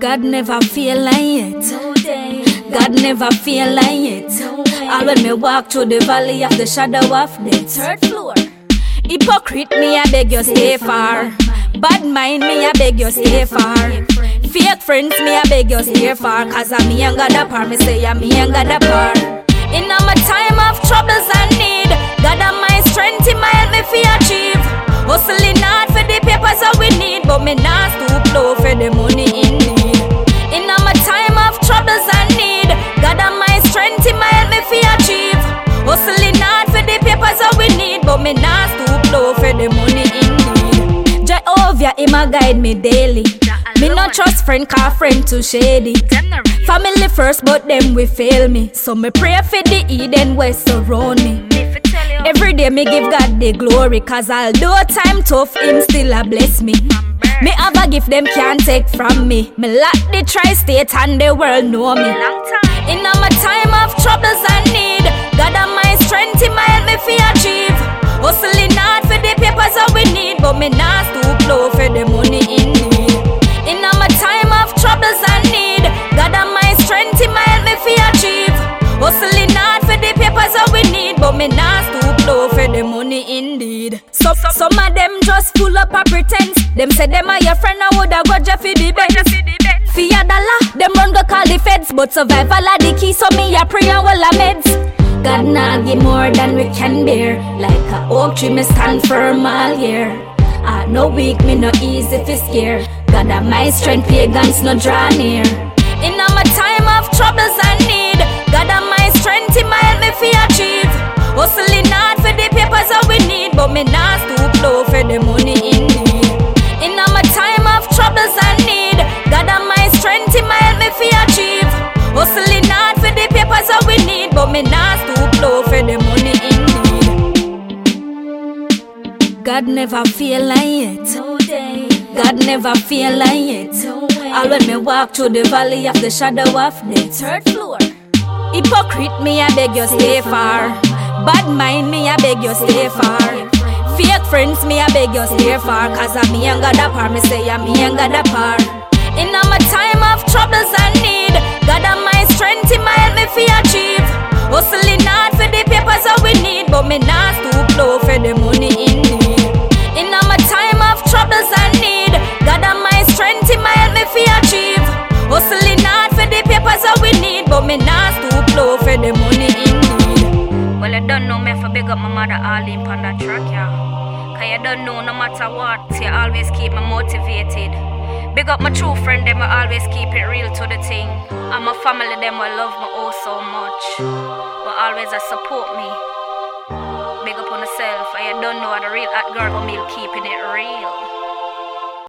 God never feel like it. God never feel like it. All when me walk through the valley of the shadow of death. Third floor. Hypocrite me, I beg you stay far. Bad mind me, I beg you stay far. Fake friends me, I beg you stay far. Cause I'm me and God apart. Me say I'm me and God apart. In my time of troubles and need, God am my strength, He my help me fi achieve. Hustling hard for the papers that we need, but me not stoop low for the money but me not stoop low for the money in need. Jehovah, He my guide me daily. Me not trust friend, car friend too shady. Family first, but them we fail me. So me pray for the Eden West surround me. Every day me give God the glory, cause although time tough, Him still a bless me. Me have a gift them can't take from me. Me like the tri-state and the world know me. In my time of troubles and me not stoop low for the money in need. In my time of troubles and need, God am my strength, He my help me fi achieve. Hustling hard for the papers that we need, but me not stoop low for the money indeed. So, some of them just full up a pretense. Them say them are your friend, I woulda got you for the best. Fear dollar, them run go call the feds, but survival are the key, so me a pray and well a meds. God nah give more than we can bear. Like a oak tree, me stand firm all year. I no weak, me no easy fi scare. God am my strength, pagans no draw near. In all my time of troubles and need, God am my strength, He my help me fi achieve. Hustling hard for the papers that we need, but me not stoop low for the money God never feel like it. God never feel like it. All when me walk through the valley of the shadow of death. Third floor. Hypocrite me, I beg you stay far. Bad mind me, I beg you stay far. Fake friends me, I beg you stay far. Cause I'm me and God apart. Me say I'm me and God apart. In my time of troubles and need, God am my strength, He my help me fi achieve. Hustling hard for the papers that we need, but me not stoop low for the money me not stoop low for the money in need. Well, I don't know me for big up my mother all in on that track, yeah. Cause you don't know no matter what, you always keep me motivated. Big up my true friend, them I always keep it real to the thing. And my family, them I love me oh so much. But always I support me. Big up on myself, I don't know how the real hot girl will keeping it real.